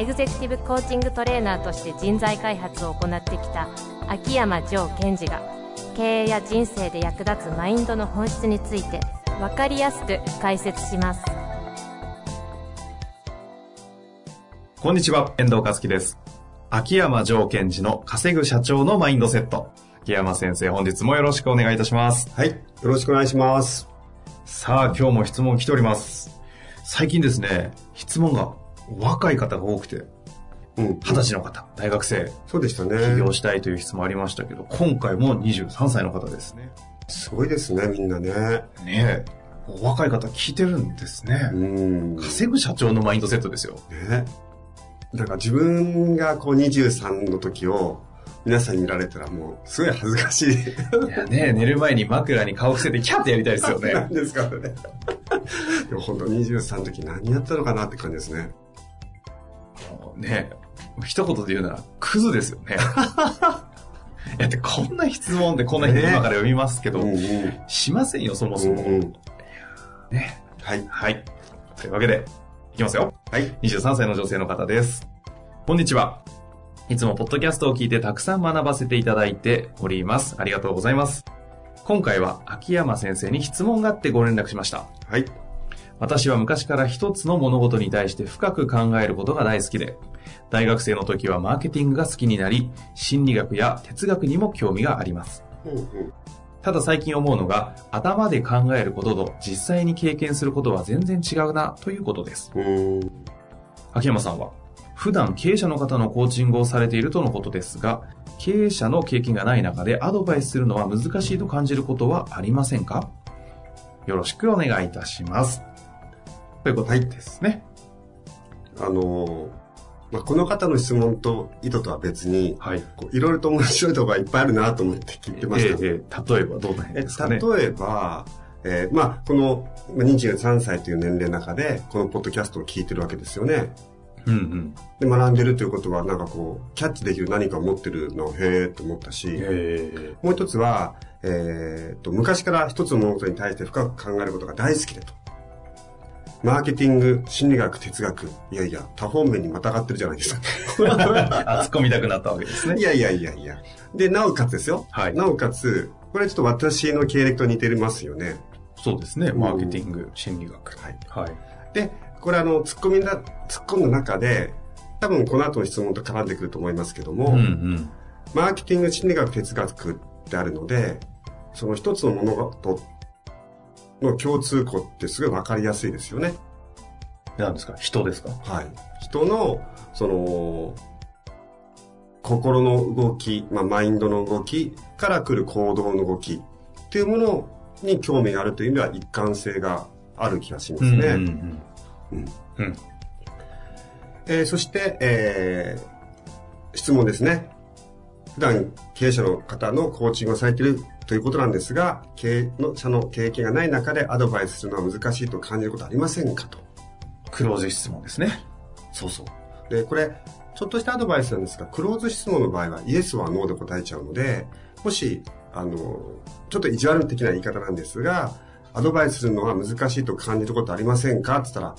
エグゼクティブコーチングトレーナーとして人材開発を行ってきた秋山城賢治が経営や人生で役立つマインドの本質について分かりやすく解説しますこんにちは、遠藤和樹です。秋山城賢治の稼ぐ社長のマインドセット。秋山先生、本日もよろしくお願いいたします。はい。よろしくお願いします。さあ、今日も質問来ております。最近ですね、質問がお若い方が多くて、うん。二十歳の方、大学生、そうでしたね。起業したいという質問ありましたけど、今回も23歳の方ですね。すごいですね、みんなね。ねえ、お若い方聞いてるんですねう。ん。ね。稼ぐ社長のマインドセットですよ。なんか自分がこう23の時を皆さんに見られたらもうすごい恥ずかしい。いやね、寝る前に枕に顔伏せてキャッてやりたいですよね。なんですからね。でも本当23の時何やったのかなって感じですね。もうね、一言で言うなら、クズですよね。だってこんな質問でこんな人ね今から読みますけど、うんうん。しませんよ、そもそも。うんうん。ね。はい。はい。というわけで、いきますよ。はい。23歳の女性の方です。こんにちは。いつもポッドキャストを聞いてたくさん学ばせていただいております。ありがとうございます。今回は秋山先生に質問があってご連絡しました。はい。私は昔から一つの物事に対して深く考えることが大好きで、大学生の時はマーケティングが好きになり、心理学や哲学にも興味があります。ただ最近思うのが、頭で考えることと実際に経験することは全然違うなということです。秋山さんは、普段経営者の方のコーチングをされているとのことですが、経営者の経験がない中でアドバイスするのは難しいと感じることはありませんか？よろしくお願いいたします。ということですね。あのーまあ、この方の質問と意図とは別に、はい。こういろいろと面白いところがいっぱいあるなと思って聞いてました。ええええ例えばどうなんえですかね。例えば、えーまあ、このまあ23歳という年齢の中で、このポッドキャストを聞いてるわけですよね。うんうん。で、学んでるということは、なんかこう、キャッチできる何かを持ってるの、へえと思ったし、ええもう一つは、えーと、昔から一つの物事に対して深く考えることが大好きだと。マーケティング、心理学、哲学。いやいや、多方面にまたがってるじゃないですか。あ、突っ込みたくなったわけですね。いやいやいやいや。で、なおかつですよ。はいなおかつ、これちょっと私の経歴と似てますよね。そうですね。マーケティング、心理学。はい。はい。で、これあの、突っ込みだ、突っ込んだ中で、多分この後の質問と絡んでくると思いますけども、うんうん。マーケティング、心理学、哲学ってあるので、その一つの物事の共通項ってすごいわかりやすいですよね。何ですか？人ですか？はい。人の、その、心の動き、まあ、マインドの動きから来る行動の動きっていうものに興味があるという意味では一貫性がある気がしますね。うんうんうんうん。えーそして、えー質問ですね。普段経営者の方のコーチングをされているということなんですが、経営の者の経験がない中でアドバイスするのは難しいと感じることありませんかと。クローズ質問ですね。そうそう。で、これ、ちょっとしたアドバイスなんですが、クローズ質問の場合はイエスはノーで答えちゃうので、もし、あの、ちょっと意地悪的な言い方なんですが、アドバイスするのは難しいと感じることありませんか？って言ったら、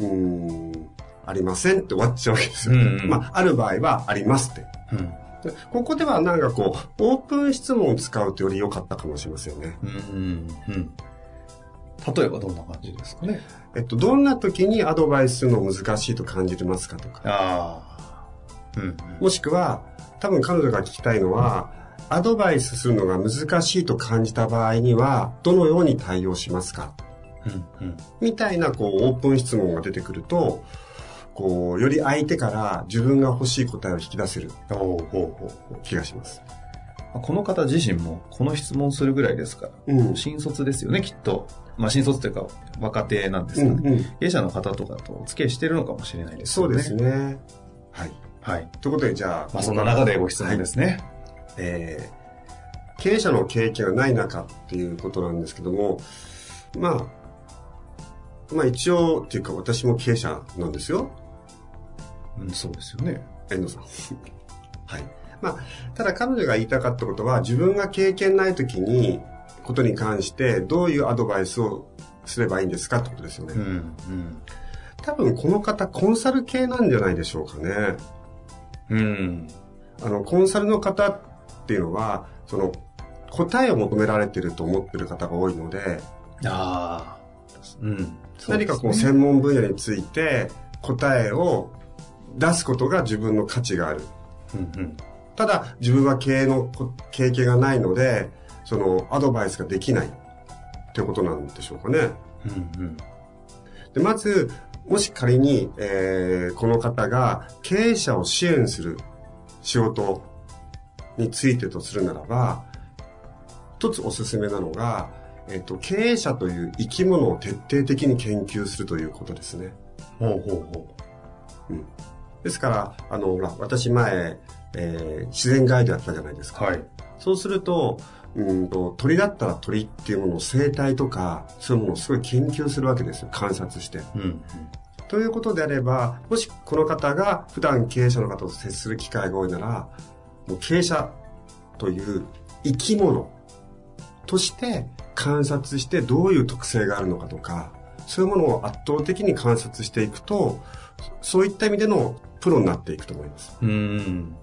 うーん、ありませんって終わっちゃうわけですよ。うんうんまあ、ある場合はありますって。うん。でここではなんかこう、オープン質問を使うとより良かったかもしれませんよね。うん。うん。例えばどんな感じですかね？えっと、どんな時にアドバイスするの難しいと感じてますかとか。ああ。うん。もしくは、多分彼女が聞きたいのは、アドバイスするのが難しいと感じた場合には、どのように対応しますか？うん。うん。みたいな、こう、オープン質問が出てくると、こう、より相手から自分が欲しい答えを引き出せる気がします。うこの方自身もこの質問するぐらいですから、うん。新卒ですよね、きっと。まあ、新卒というか、若手なんですうん、けどね。うん。経営者の方とかとお付き合いしてるのかもしれないですよね。そうですね。はい。はい。ということで、じゃあ。まあ、そんな中でご質問ですね。えー、経営者の経験がない中っていうことなんですけども、まあ、まあ一応っていうか私も経営者なんですよ。うん、そうですよね。遠藤さん。はい。まあ、ただ彼女が言いたかったことは自分が経験ない時に、ことに関してどういうアドバイスをすればいいんですか？ってことですよね。うん、うん。多分この方コンサル系なんじゃないでしょうかね。うん。あの、コンサルの方っていうのは、その、答えを求められてると思ってる方が多いので、ああ。うん。何かこう専門分野について答えを出すことが自分の価値がある。うん、うん。ただ自分は経営のこ経験がないので、そのアドバイスができないっていうことなんでしょうかね。うん、うん。で、まず、もし仮に、えーこの方が経営者を支援する仕事についてとするならば、一つおすすめなのが、えっ、と、経営者という生き物を徹底的に研究するということですね。ほうほうほですから、あの、ほら、私前、えー自然ガイドやったじゃないですう。か。はい。そうすると、うんと、鳥だったら鳥っていうものを生態とか、そういうものをすごい研究するわけですよ。観察して。うん、うん。ということであれば、もしこの方が普段経営者の方と接する機会が多いなら、もう経営者という生き物として観察してどういう特性があるのかとか、そういうものを圧倒的に観察していくと、そういった意味でのプロになっていくと思います。うん。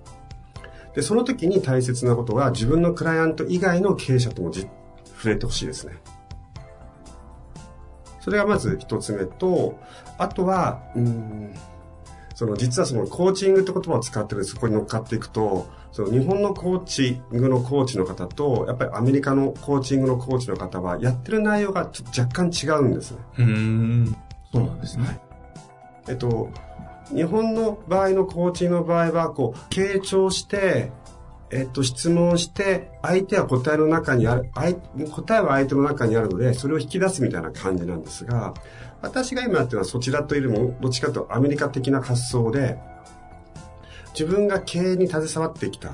で、その時に大切なことは自分のクライアント以外の経営者ともじ触れてほしいですね。それがまず一つ目と、あとは、うーん、その実はそのコーチングって言葉を使ってるそこに乗っかっていくと、その日本のコーチングのコーチの方と、やっぱりアメリカのコーチングのコーチの方は、やってる内容がちょっと若干違うんですね。うん。そうなんですね。えっと、日本の場合のコーチの場合は、こう、傾聴して、えっと、質問して、相手は答えの中にある、答えは相手の中にあるので、それを引き出すみたいな感じなんですが、私が今やってるのはそちらというよりも、どっちかというとアメリカ的な発想で、自分が経営に携わってきた。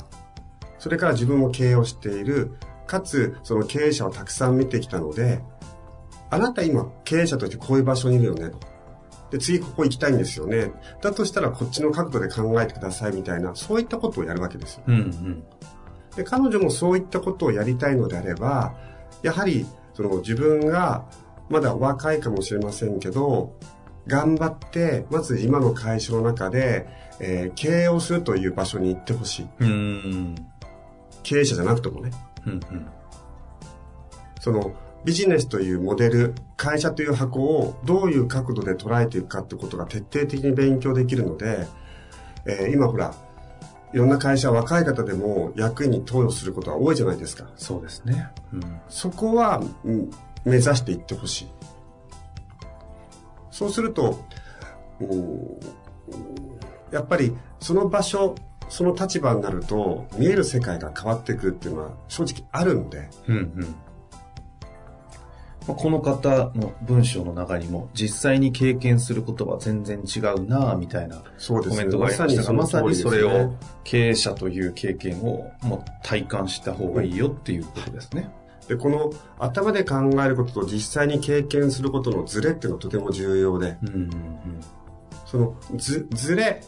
それから自分も経営をしている。かつ、その経営者をたくさん見てきたので、あなた今経営者としてこういう場所にいるよね。とで、次ここ行きたいんですよね。だとしたらこっちの角度で考えてくださいみたいな、そういったことをやるわけですよ。うん、うん。で、彼女もそういったことをやりたいのであれば、やはり、その自分がまだ若いかもしれませんけど、頑張って、まず今の会社の中で、えー経営をするという場所に行ってほしい。うん。経営者じゃなくてもね。うん、うん。そのビジネスというモデル、会社という箱をどういう角度で捉えていくかってことが徹底的に勉強できるので、えー今ほら、いろんな会社、若い方でも役員に投与することが多いじゃないですか。そうですね。うん。そこは、うん目指していってほしい。そうすると、うんやっぱりその場所、その立場になると見える世界が変わってくるっていうのは正直あるので、うんうんまあこの方の文章の中にも実際に経験することは全然違うなぁみたいな。コメントがありましたが、まさにそれを経営者という経験をもう体感した方がいいよっていうことですね。で、この頭で考えることと実際に経験することのズレっていうのはとても重要で、うんうんそのず、ずれ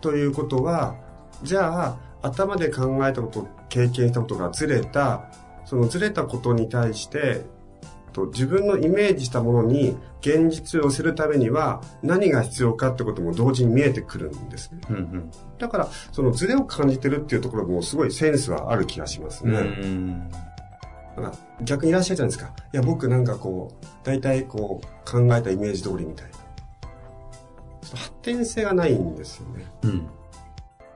ということは、じゃあ、頭で考えたこと、経験したことがずれた、そのずれたことに対して、と自分のイメージしたものに現実を寄せるためには何が必要かってことも同時に見えてくるんですね。うんうんだから、そのズレを感じてるっていうところもすごいセンスはある気がしますうんね。うんだから逆にいらっしゃるじゃないですか。いや、僕なんかこう、大体こう、考えたイメージ通りみたいな。発展性がないんですよね。うん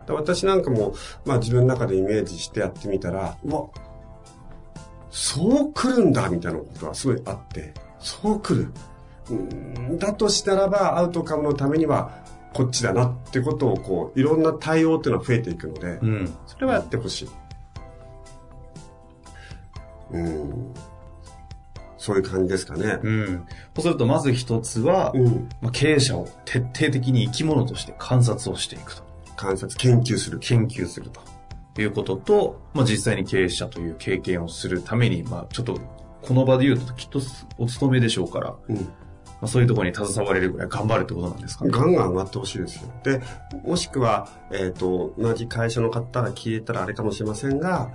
私なんかも、まあ自分の中でイメージしてやってみたら、うわ、そう来るんだみたいなことがすごいあって、そう来る。うーんだとしたらば、アウトカムのためには、こっちだなってことを、こう、いろんな対応っていうのは増えていくので、うんそれはやってほしい。うん。そういう感じですかね。うんそうするとまず一つは、うん。まあ、経営者を徹底的に生き物として観察をしていくと。観察、研究する。研究するということと、まあ、実際に経営者という経験をするために、まあ、ちょっと、この場で言うときっとお勤めでしょうから、うん。まあ、そういうところに携われるぐらい頑張るってことなんですかね。ガンガン上がってほしいですよ。で、もしくは、えっ、と、同じ会社の方が聞いたらあれかもしれませんが、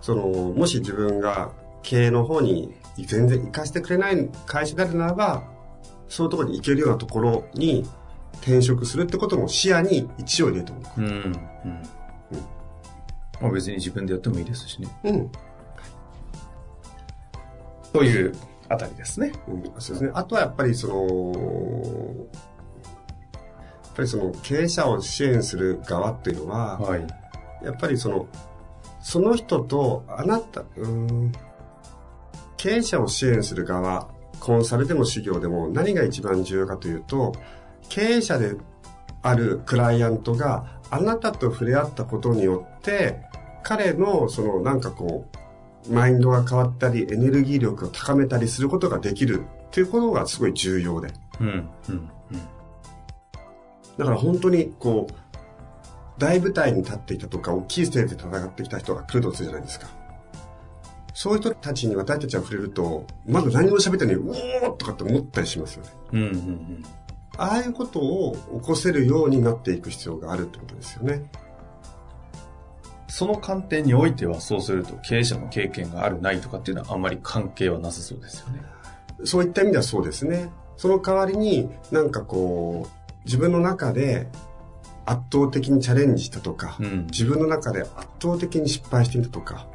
その、もし自分が経営の方に全然活かしてくれない会社であるならば、そういうところに行けるようなところに転職するってことも視野に一応入れておく。うん。うん。まあ、別に自分でやってもいいですしね。うん。というあたりですね。うん、そうですね。あとはやっぱりその、やっぱりその経営者を支援する側っていうのは、はい。やっぱりその、その人とあなた、うーん、経営者を支援する側、コンサルでも事業でも何が一番重要かというと、経営者であるクライアントがあなたと触れ合ったことによって、彼のそのなんかこう、マインドが変わったり、エネルギー力を高めたりすることができるっていうことがすごい重要で。うん。うん。うん。だから本当にこう、大舞台に立っていたとか、大きいステージで戦ってきた人が来るとするじゃないですか。そういう人たちに私たちが触れると、まだ何も喋ってないのに、うおーとかって思ったりしますよね。うん。うん。うん。ああいうことを起こせるようになっていく必要があるってことですよね。その観点においては、そうすると経営者の経験があるないとかっていうのはあんまり関係はなさそうですよね。そういった意味ではそうですね。その代わりになんかこう、自分の中で圧倒的にチャレンジしたとか、うん自分の中で圧倒的に失敗してみたとか、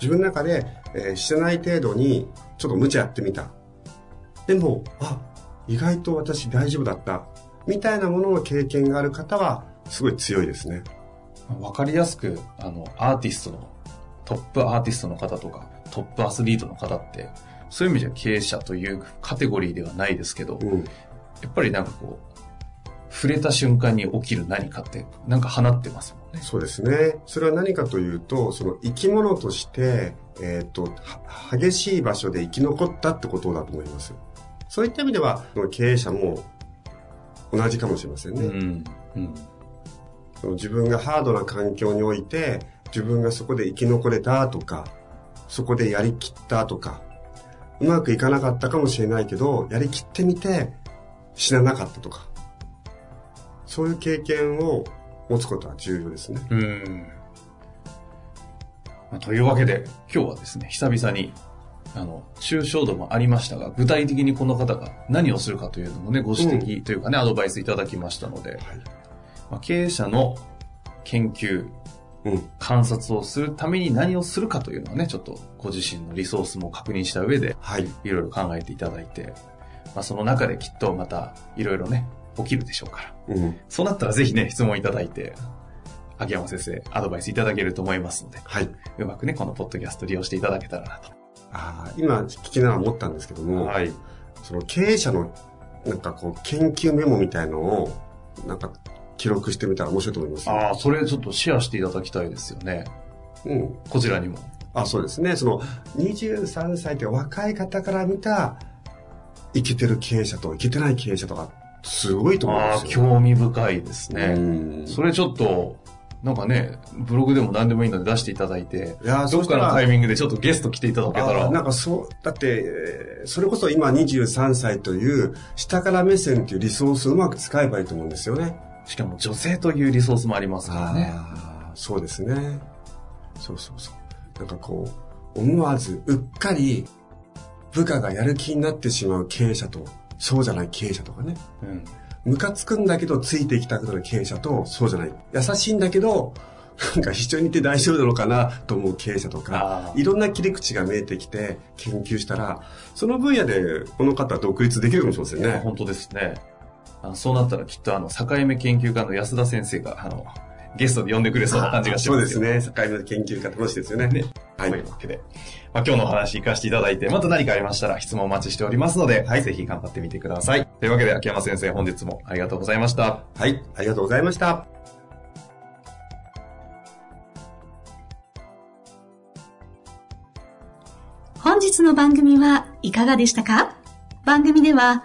自分の中で、えーしてない程度にちょっと無茶やってみた。でも、あ、意外と私大丈夫だった。みたいなものの経験がある方は、すごい強いですね。わかりやすく、あの、アーティストの、トップアーティストの方とか、トップアスリートの方って、そういう意味じゃ経営者というカテゴリーではないですけど、うん。やっぱりなんかこう、触れた瞬間に起きる何かって、なんか放ってますもんね。そうですね。それは何かというと、その生き物として、えっ、と、は激しい場所で生き残ったってことだと思います。そういった意味では、経営者も同じかもしれませんね。うん。うん。その自分がハードな環境において、自分がそこで生き残れたとか、そこでやりきったとか、うまくいかなかったかもしれないけど、やりきってみて死ななかったとか、そういう経験を持つことは重要ですね。うん。まあというわけで、今日はですね、久々に、あの、抽象度もありましたが、具体的にこの方が何をするかというのもね、ご指摘というかね、アドバイスいただきましたので、まあ、経営者の研究、うん。観察をするために何をするかというのはね、ちょっとご自身のリソースも確認した上で、はい。いろいろ考えていただいて、まあ、その中できっとまたいろいろね、起きるでしょうから。うん。そうなったらぜひね、質問いただいて、秋山先生、アドバイスいただけると思いますので、はい。うまくね、このポッドキャスト利用していただけたらなと。ああ、今聞きながら思ったんですけども、はい。その経営者のなんかこう研究メモみたいのをなんか記録してみたら面白いと思います、ああ、それちょっとシェアしていただきたいですよね。うん。こちらにも。あ、そうですね。その23歳って若い方から見た生きてる経営者と生きてない経営者とかすごいと思うんああ、ですよ。興味深いですね。うんそれちょっと、なんかね、ブログでも何でもいいので出していただいて、いやーどっかのタイミングでちょっとゲスト来ていただけたら。なんかそう、だって、えーそれこそ今23歳という下から目線というリソースをうまく使えばいいと思うんですよね。しかも女性というリソースもありますからね。そうですね。そうそうそう。なんかこう、思わずうっかり部下がやる気になってしまう経営者と、そうじゃない経営者とかね。うん。ムカつくんだけどついていきたくなる経営者と、そうじゃない。優しいんだけど、なんか一緒にいて大丈夫なのかなと思う経営者とかいろんな切り口が見えてきて研究したら、その分野でこの方は独立できるかもしれませんね。本当ですね。あそうなったらきっとあの、境目研究家の安田先生が、あの、ゲストで呼んでくれそうな感じがしそうますよですね。境目の研究家楽しいですよね。ね。はいというわけで、まあ、今日のお話活かしていただいて、また何かありましたら質問お待ちしておりますので、ぜひ頑張ってみてください。というわけで、秋山先生、本日もありがとうございました。はい、ありがとうございました。本日の番組はいかがでしたか？番組では